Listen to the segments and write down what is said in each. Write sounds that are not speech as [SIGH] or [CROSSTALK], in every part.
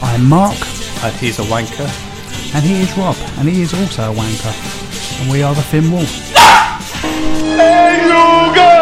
I'm Mark, And he's a wanker. and he is Rob, and he is also a wanker. And we are the Thin Wolf. I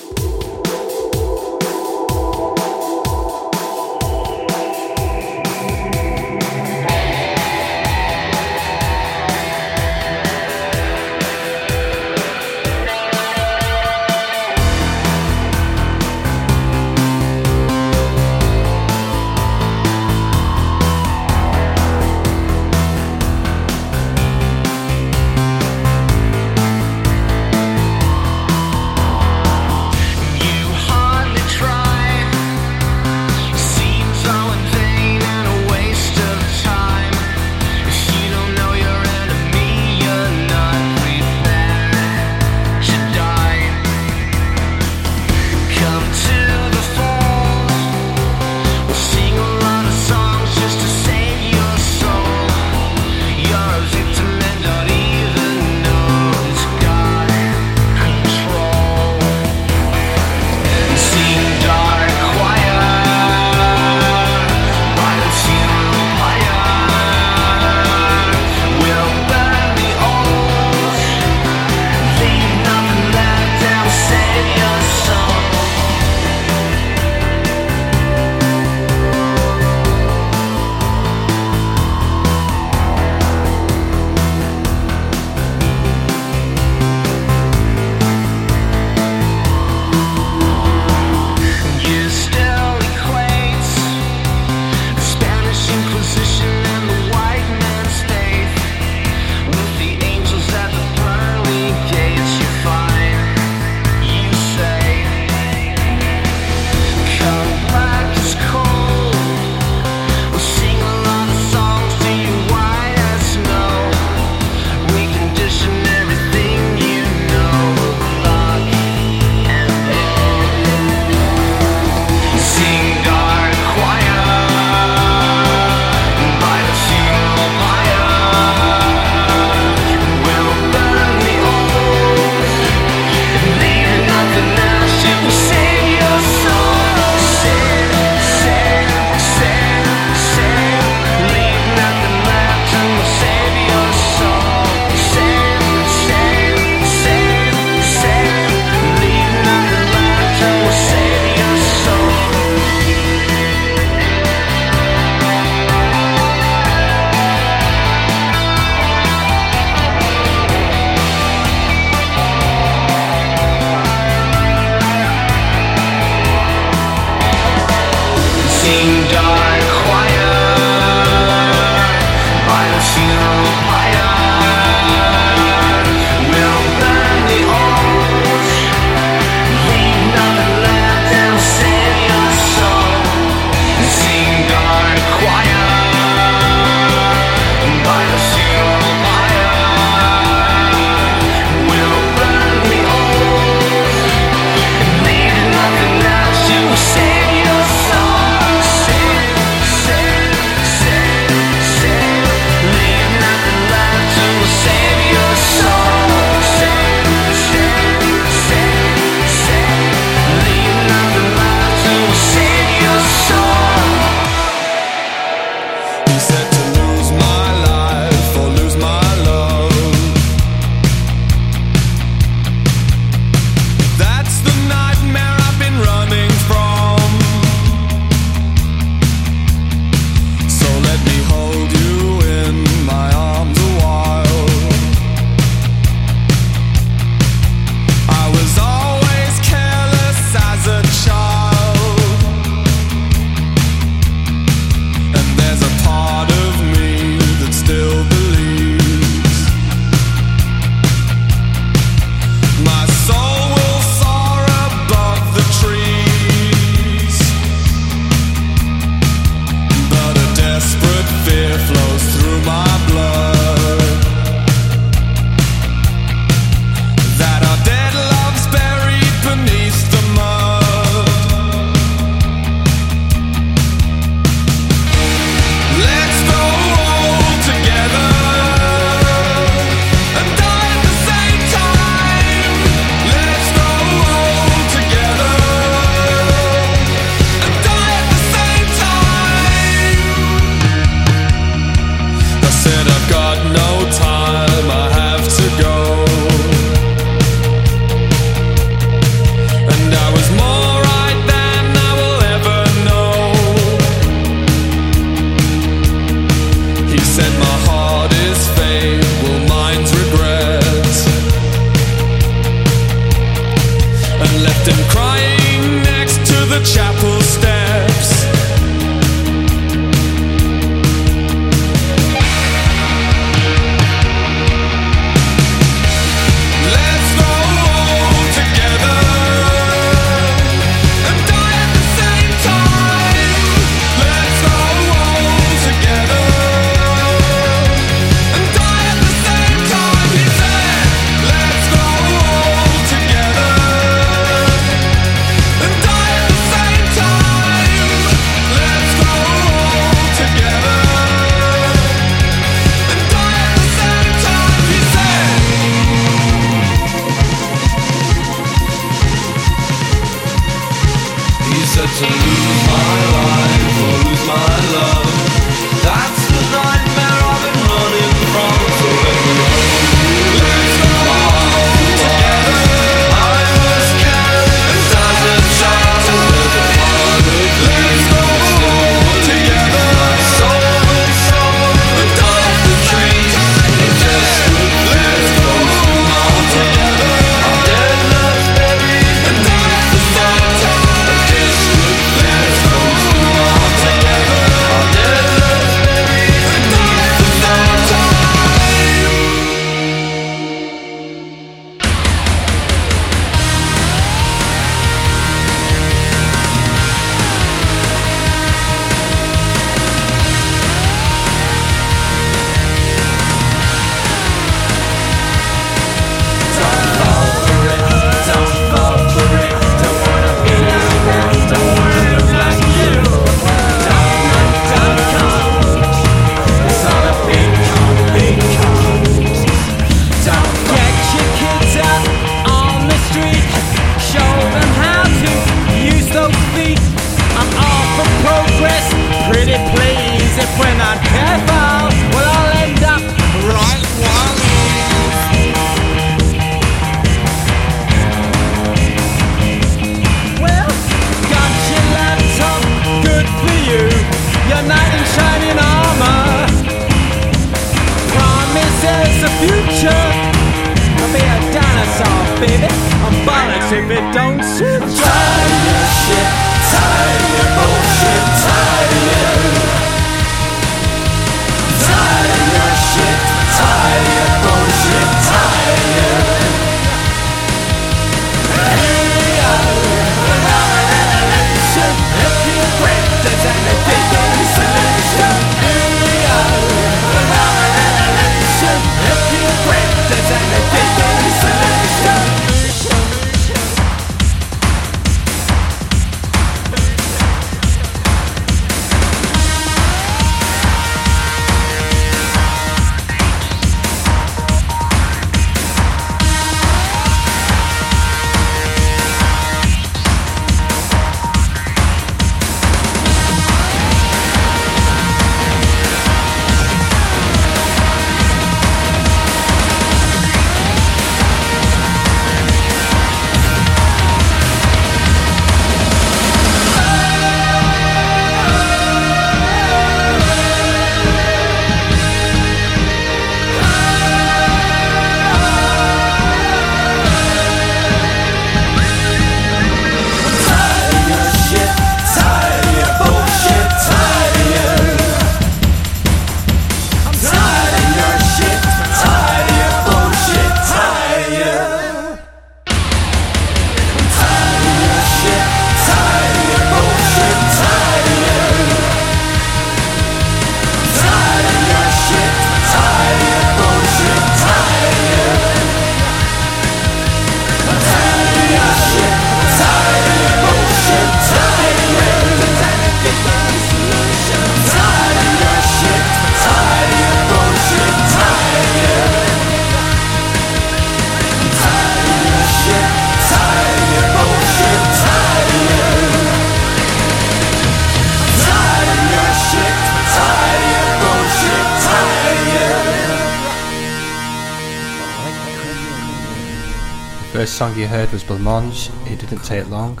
song you heard was Blancmange. It didn't take long.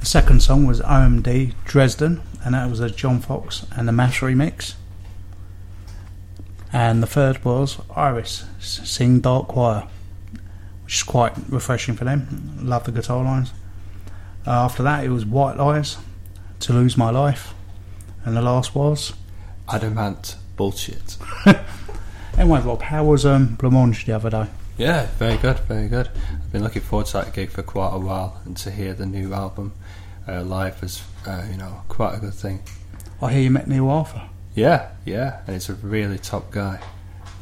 The second song was OMD Dresden, and that was a John Foxx and the Maths remix. And the third was Iris Sing Dark Choir, which is quite refreshing for them. Love the guitar lines. Uh, after that, it was White Lies, To Lose My Life, and the last was Adamant Bullshit. [LAUGHS] anyway, Rob, how was um, Blancmange the other day? Yeah, very good, very good. I've been looking forward to that gig for quite a while, and to hear the new album uh, live is, uh, you know, quite a good thing. I hear you met Neil Arthur. Yeah, yeah, and he's a really top guy,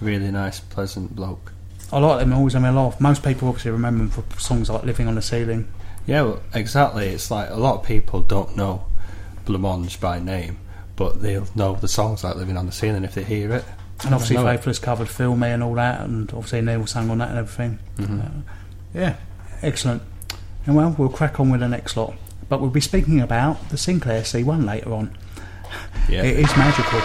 really nice, pleasant bloke. I like them, always made me laugh. Most people obviously remember them for songs like Living on the Ceiling. Yeah, well, exactly. It's like a lot of people don't know Blancmange by name, but they'll know the songs like Living on the Ceiling if they hear it. And obviously. Faithless covered Feel Me and all that, and obviously Neil sang on that and everything. Mhm. Uh, yeah, excellent. And well, we'll crack on with the next lot. But we'll be speaking about the Sinclair C1 later on. Yeah. It is magical.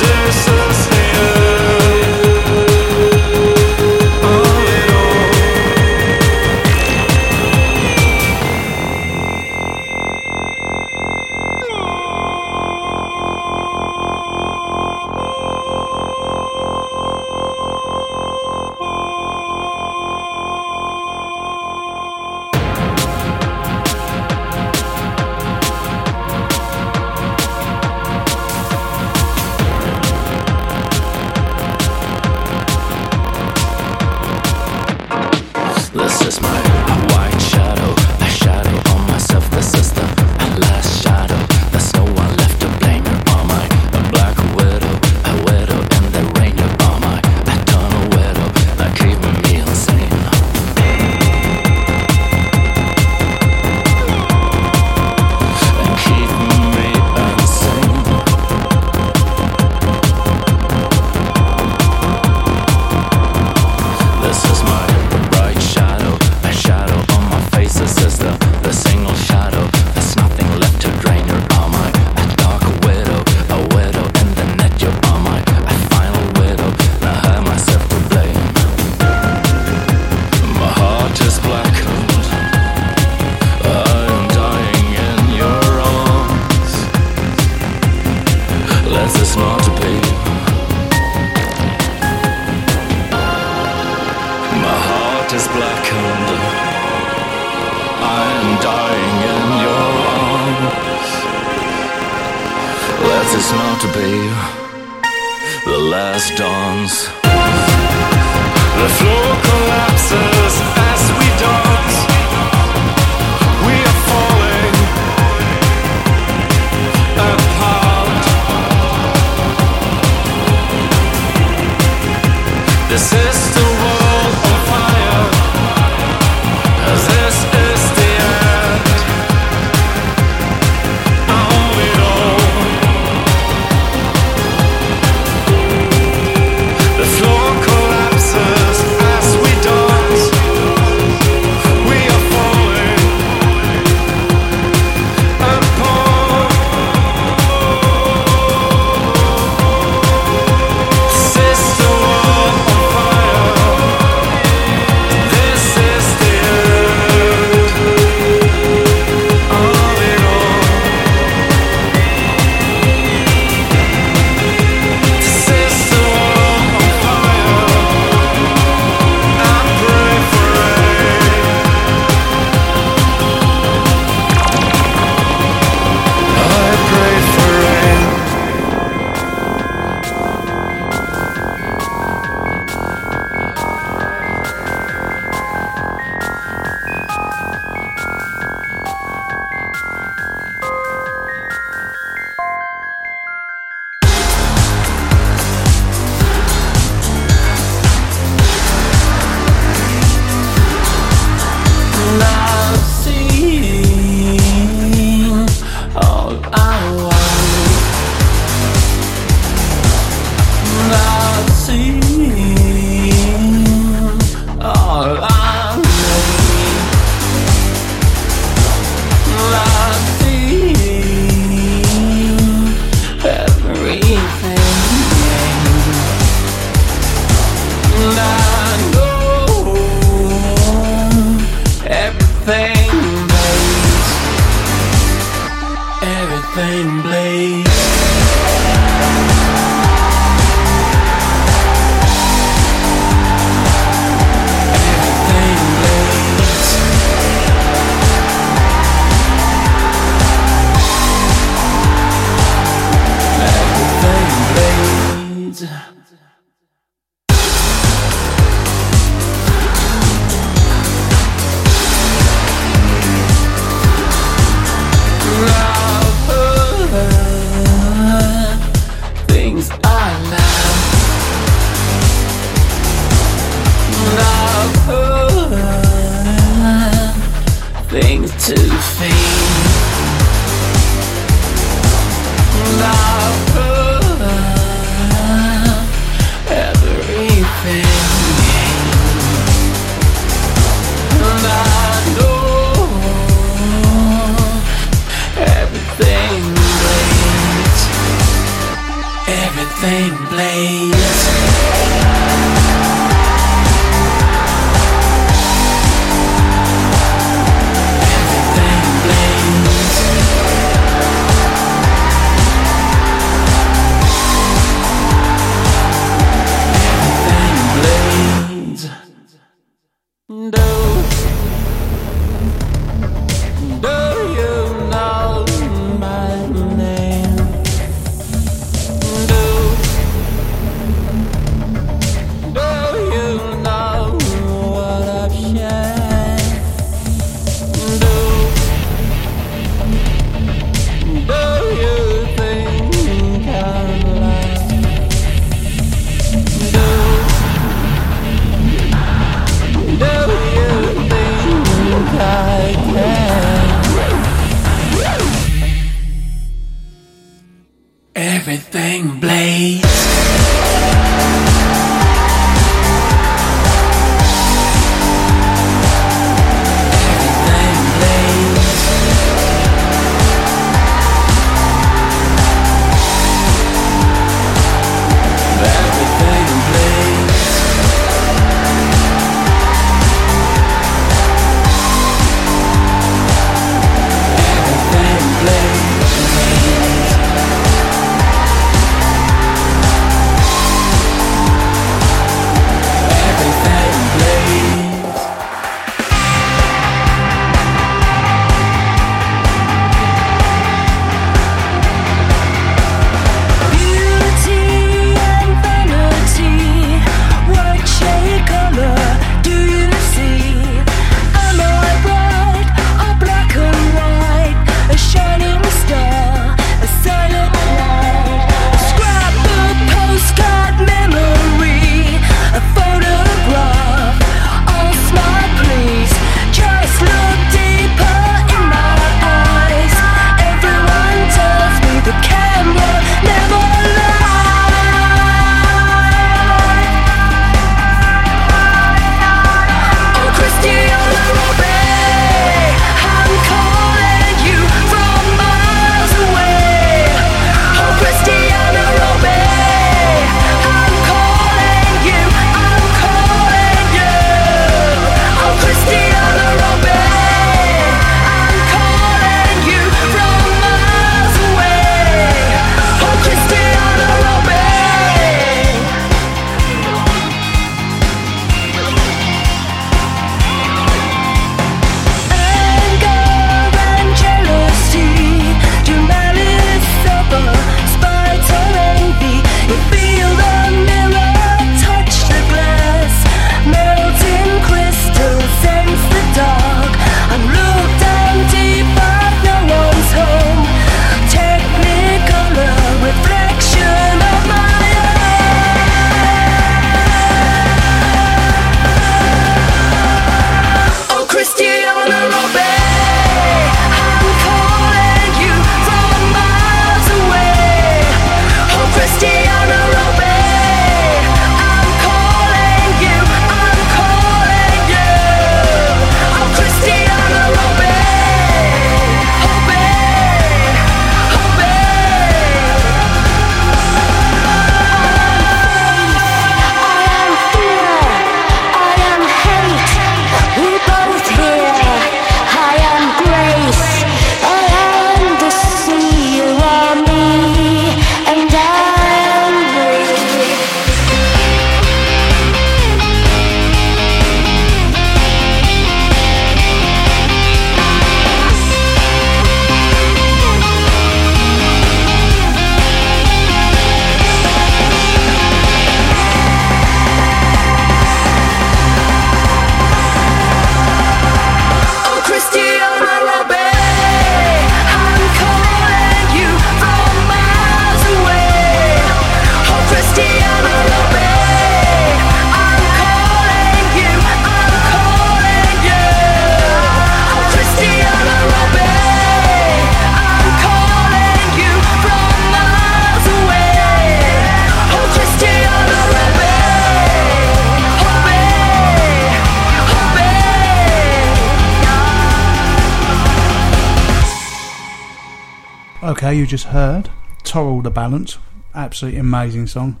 Okay, you just heard Torral the Balance. Absolutely amazing song.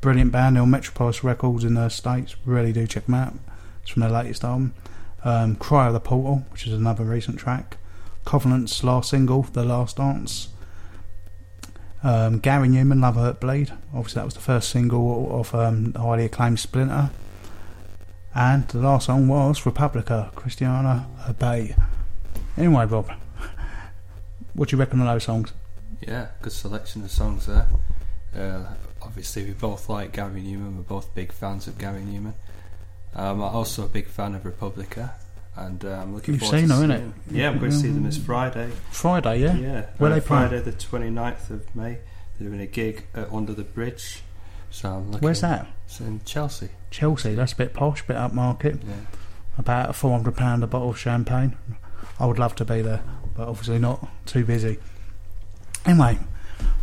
Brilliant band. They're on Metropolis Records in the States. Really do check them out. It's from their latest album. Um, Cry of the Portal, which is another recent track. Covenant's last single, The Last Dance. Um, Gary Numan, Love Hurt Bleed. Obviously, that was the first single of um, the highly acclaimed Splinter. And the last song was Republica, Christiana Obey. Anyway, Rob, what do you reckon of those songs? Yeah, good selection of songs there. Uh, obviously, we both like Gary Numan. We're both big fans of Gary Numan. Um, I'm also a big fan of Republica, and uh, I'm looking You've forward seen to them, seeing innit? Yeah, I'm going to see them this Friday. Friday, yeah? Yeah, Where uh, they playing? Friday the 29th of May. They're doing a gig at Under the Bridge. So I'm looking, Where's that? It's in Chelsea. Chelsea. That's a bit posh, bit upmarket. Yeah. About a £400 a bottle of champagne. I would love to be there, but obviously not. Too busy. Anyway,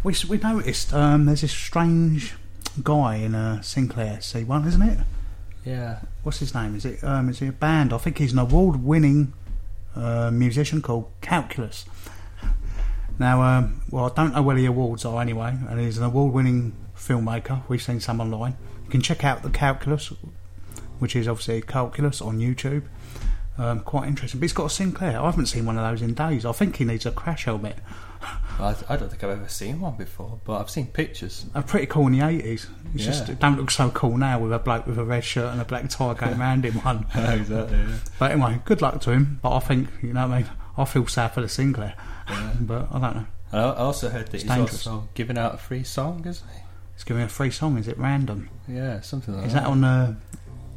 we, we noticed um, there's this strange guy in uh, Sinclair C1, isn't it? Yeah. What's his name? Is it um, is he a band? I think he's an award-winning uh, musician called Calculus. Now, um, well, I don't know where the awards are anyway, and he's an award-winning filmmaker. We've seen some online. You can check out the Calculus, which is obviously Calculus on YouTube. Um, quite interesting, but he's got a Sinclair. I haven't seen one of those in days. I think he needs a crash helmet. I, I don't think I've ever seen one before, but I've seen pictures. They're pretty cool in the eighties. It's Yeah. just it don't look so cool now with a bloke with a red shirt and a black tie going [LAUGHS] round in one. [LAUGHS] exactly. Yeah. But anyway, good luck to him. But I think, you know what I mean? I feel sad for the Sinclair. [LAUGHS] But I don't know. I I also heard that It's he's dangerous. also giving out a free song, isn't he? He's giving a free song. Is it random? Yeah, something like Is that. that on the,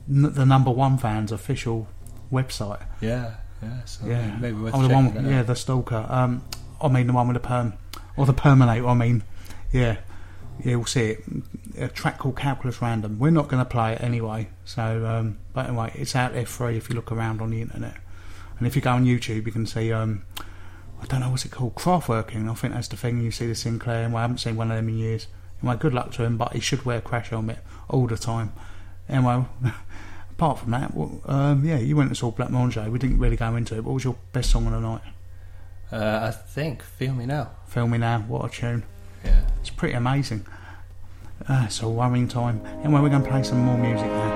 n- the number one fans official website? Yeah, yeah. So Yeah. maybe worth oh, the one, yeah, out. the stalker. Um, I mean the one with the perm. Or the perminator, I mean. Yeah. Yeah, we'll see it. A track called Calculus Random. We're not going to play it anyway. So, um, but anyway, it's out there free if you look around on the internet. And if you go on YouTube, you can see, um, I don't know, what's it called? Craftworking. I think that's the thing. You see the Sinclair, and well, I haven't seen one of them in years. Anyway, good luck to him, but he should wear a crash helmet all the time. Anyway, [LAUGHS] apart from that, well, um, yeah, you went and saw Black Monday. We didn't really go into it. What was your best song of the night? Uh, I think Feel Me Now. Feel Me Now, what a tune. Yeah. It's pretty amazing. Uh, it's a worrying time. Anyway, we're going to play some more music now.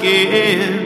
Give.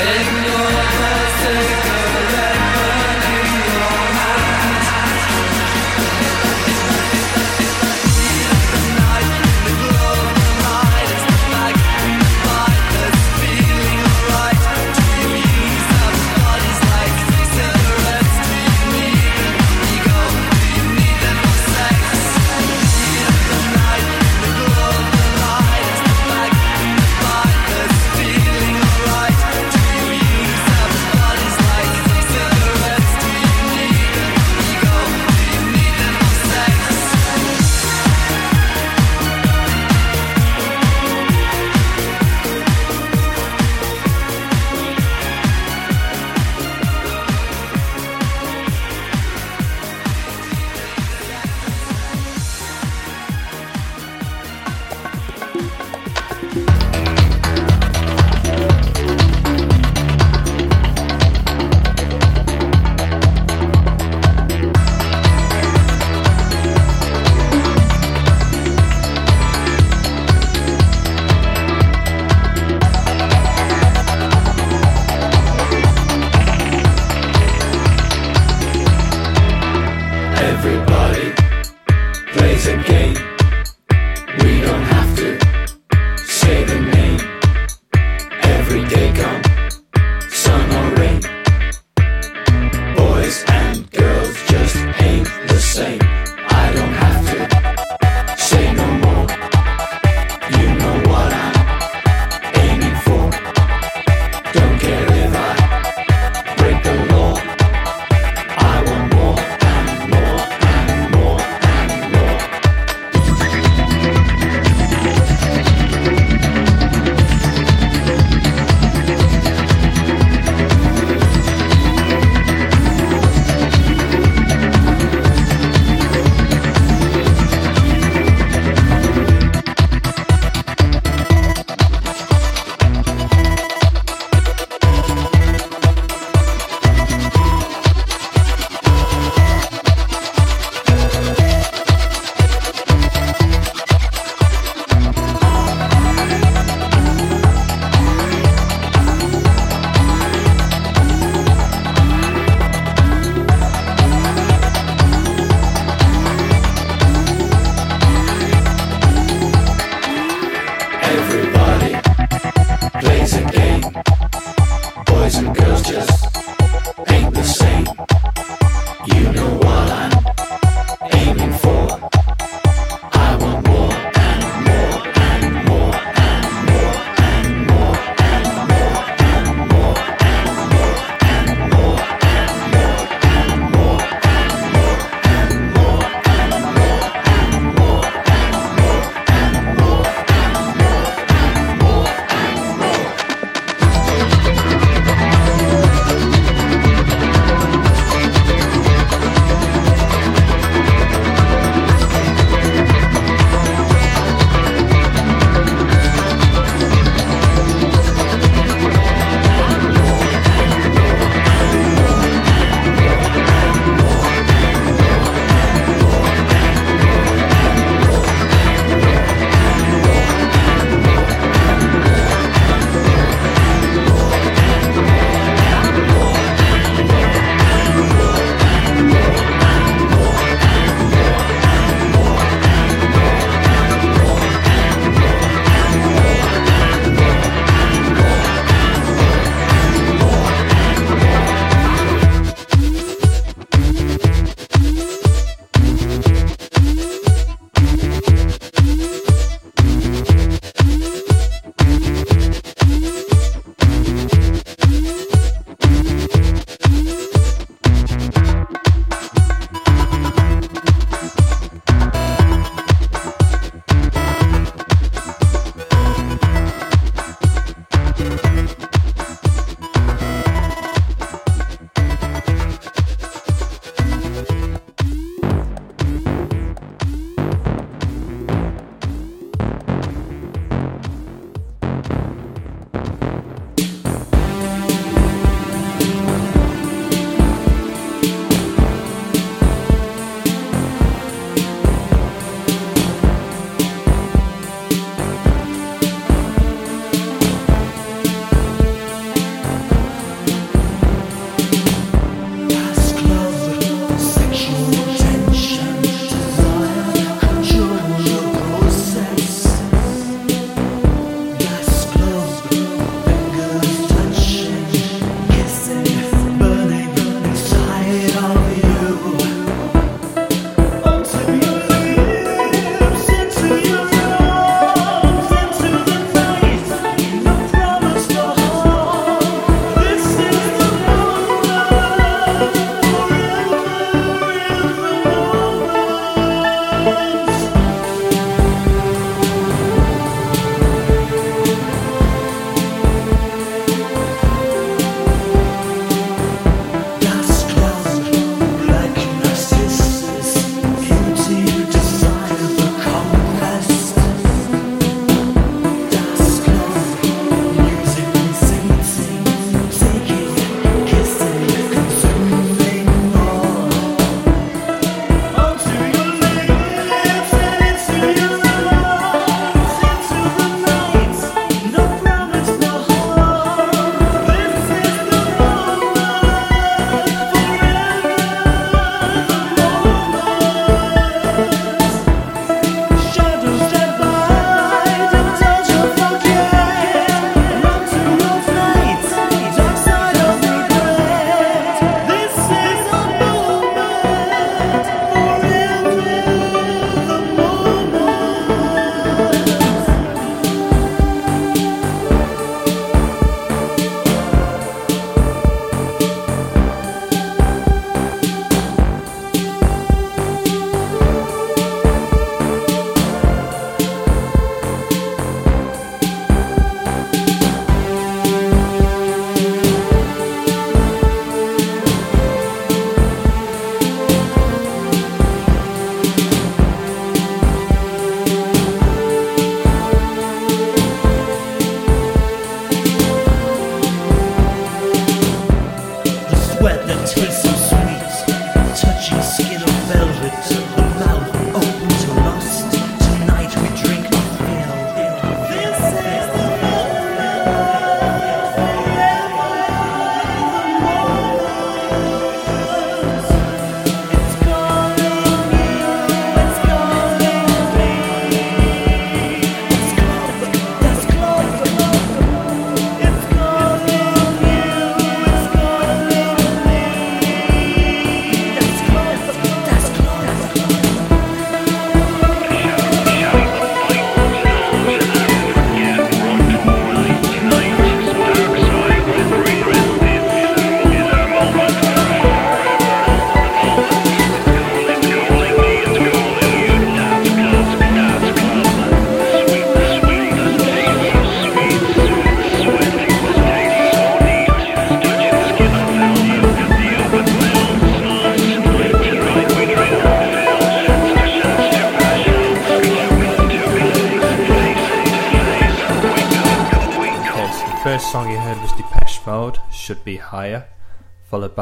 It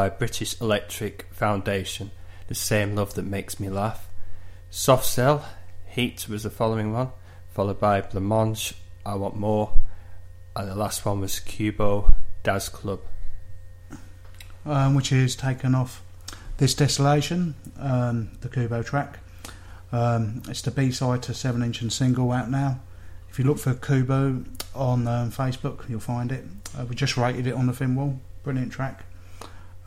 by British Electric Foundation, The Same Love That Makes Me Laugh. Soft Cell, Heat was the following one, followed by Blancmange, I Want More, and the last one was Cubo, Daz Club. um, which is taken off this desolation, um, the Kubo track. Um, it's the B side to seven inch and single out now. If you look for Kubo on um, Facebook, you'll find it. Uh, we just rated it on the film wall. Brilliant track.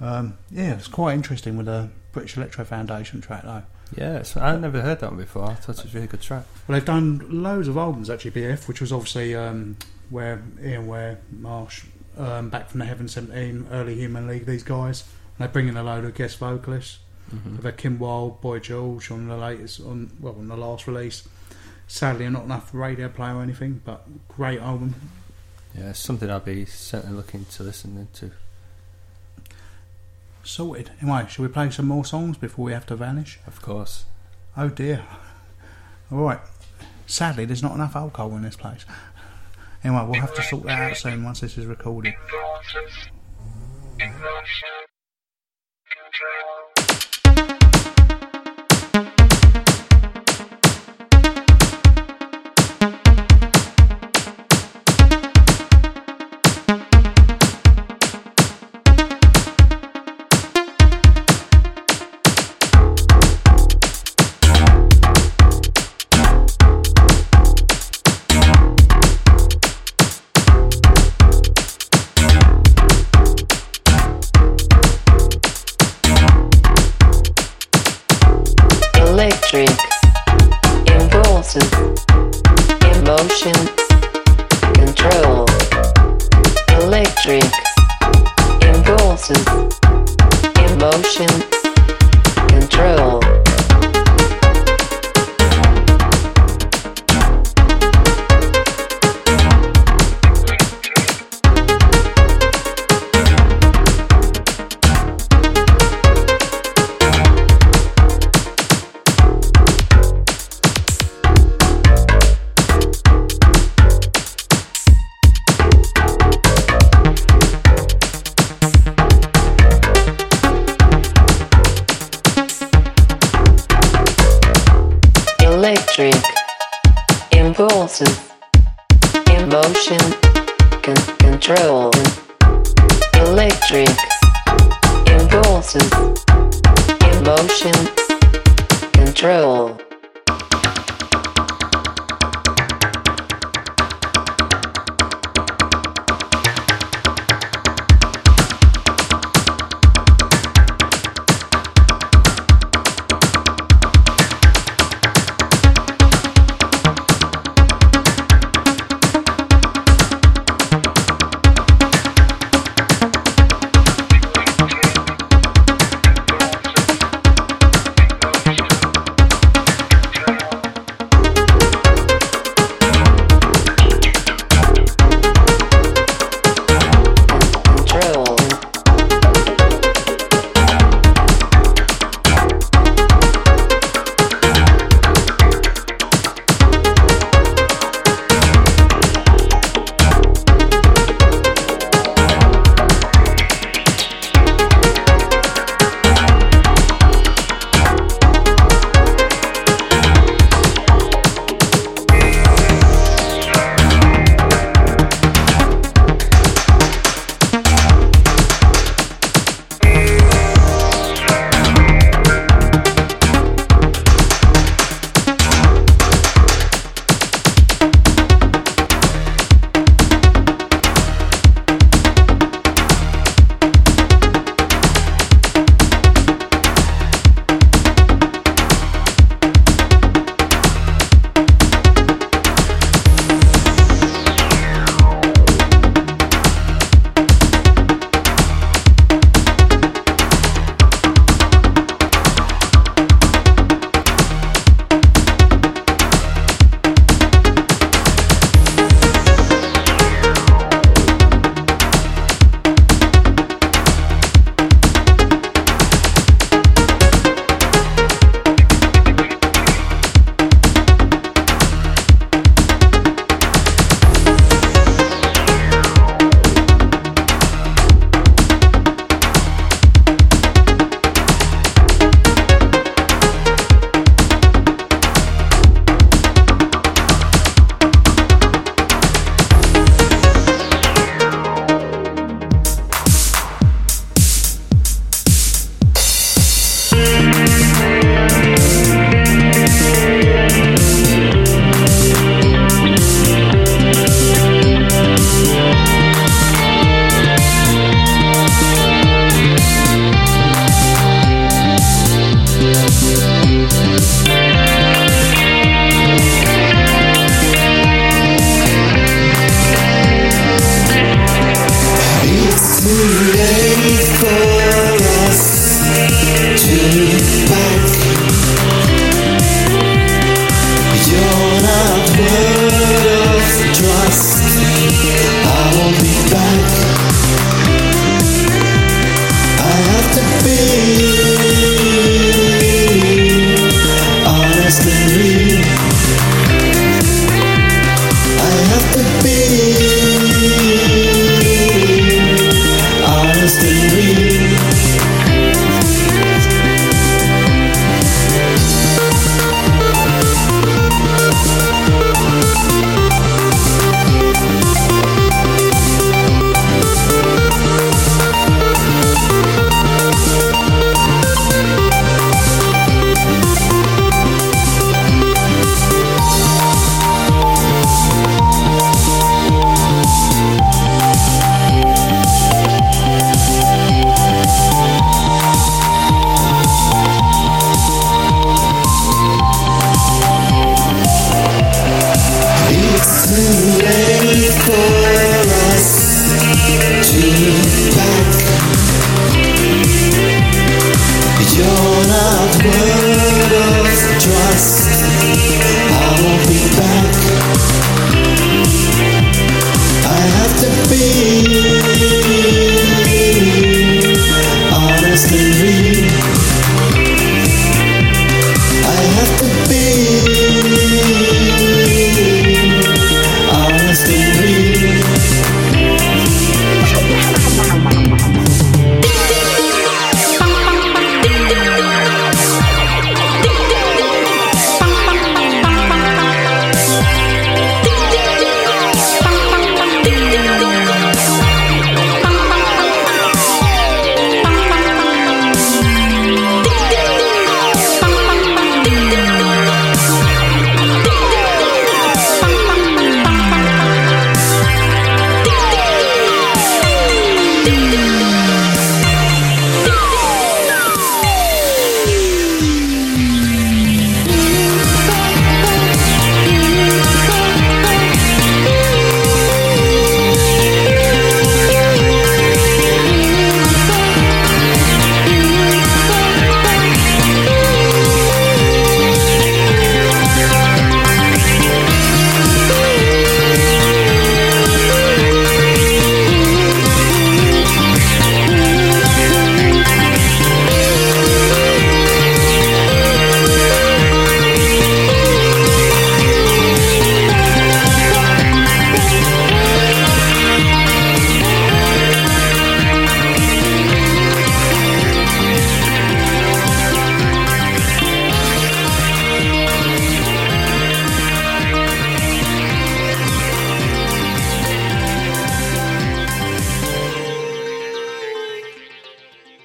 Um, yeah, it's quite interesting with the British Electro Foundation track though. Yeah, so I never heard that one before. I thought it was a really good track. Well, they've done loads of albums actually. BF, which was obviously um, where Ian Ware, Marsh, um, back from the Heaven Seventeen, early Human League. These guys, and they bring in a load of guest vocalists. They've had Kim Wilde, Boy George on the latest, on well, on the last release. Sadly, not enough radio play or anything, but great album. Yeah, it's something I'll be certainly looking to listen to. Sorted. Anyway, shall we play some more songs before we have to vanish? Of course. Oh dear. All right. Sadly, there's not enough alcohol in this place. Anyway, we'll have to sort that out soon once this is recorded.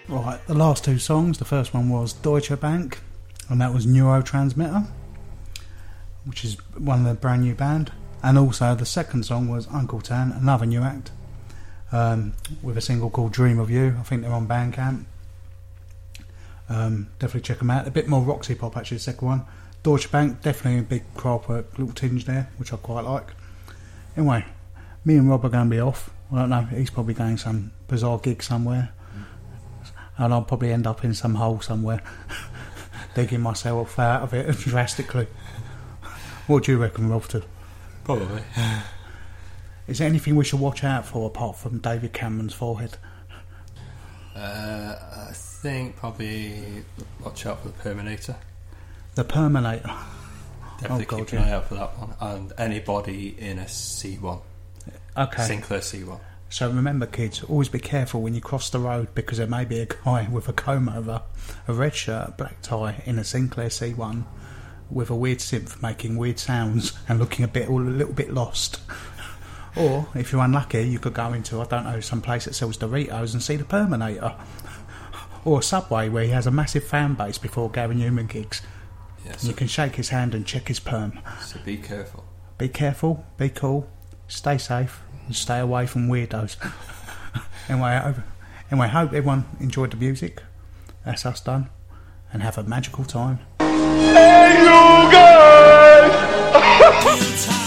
Right, the last two songs. The first one was Deutsche Bank, and that was Neurotransmitter, which is one of the brand new band. And also the second song was Uncle Tan, another new act, um, with a single called Dream of You. I think they're on Bandcamp. Um, definitely check them out. A bit more Roxy pop actually. The second one, Deutsche Bank, definitely a big Kraftwerk little tinge there, which I quite like. Anyway, me and Rob are going to be off. I don't know. He's probably going some bizarre gig somewhere and I'll probably end up in some hole somewhere, [LAUGHS] digging myself out of it [LAUGHS] drastically. What do you reckon, Rolfton? Probably. [SIGHS] Is there anything we should watch out for apart from David Cameron's forehead? Uh, I think probably watch out for the Perminator. The Perminator. Definitely Oh, God, keep an yeah. eye out for that one. And anybody in a C1. Okay. Sinclair C1. So remember, kids, always be careful when you cross the road because there may be a guy [LAUGHS] with a comb over, a red shirt, a black tie, in a Sinclair C1 with a weird synth making weird sounds [LAUGHS] and looking a bit, all a little bit lost. [LAUGHS] Or if you're unlucky, you could go into I don't know some place that sells Doritos and see the Perminator, or a Subway where he has a massive fan base before Gary Numan gigs. Yes. And you can shake his hand and check his perm. So be careful. Be careful, be cool, stay safe, and stay away from weirdos. [LAUGHS] anyway, anyway, hope everyone enjoyed the music. That's us done, and have a magical time. Hey, you guys! [LAUGHS]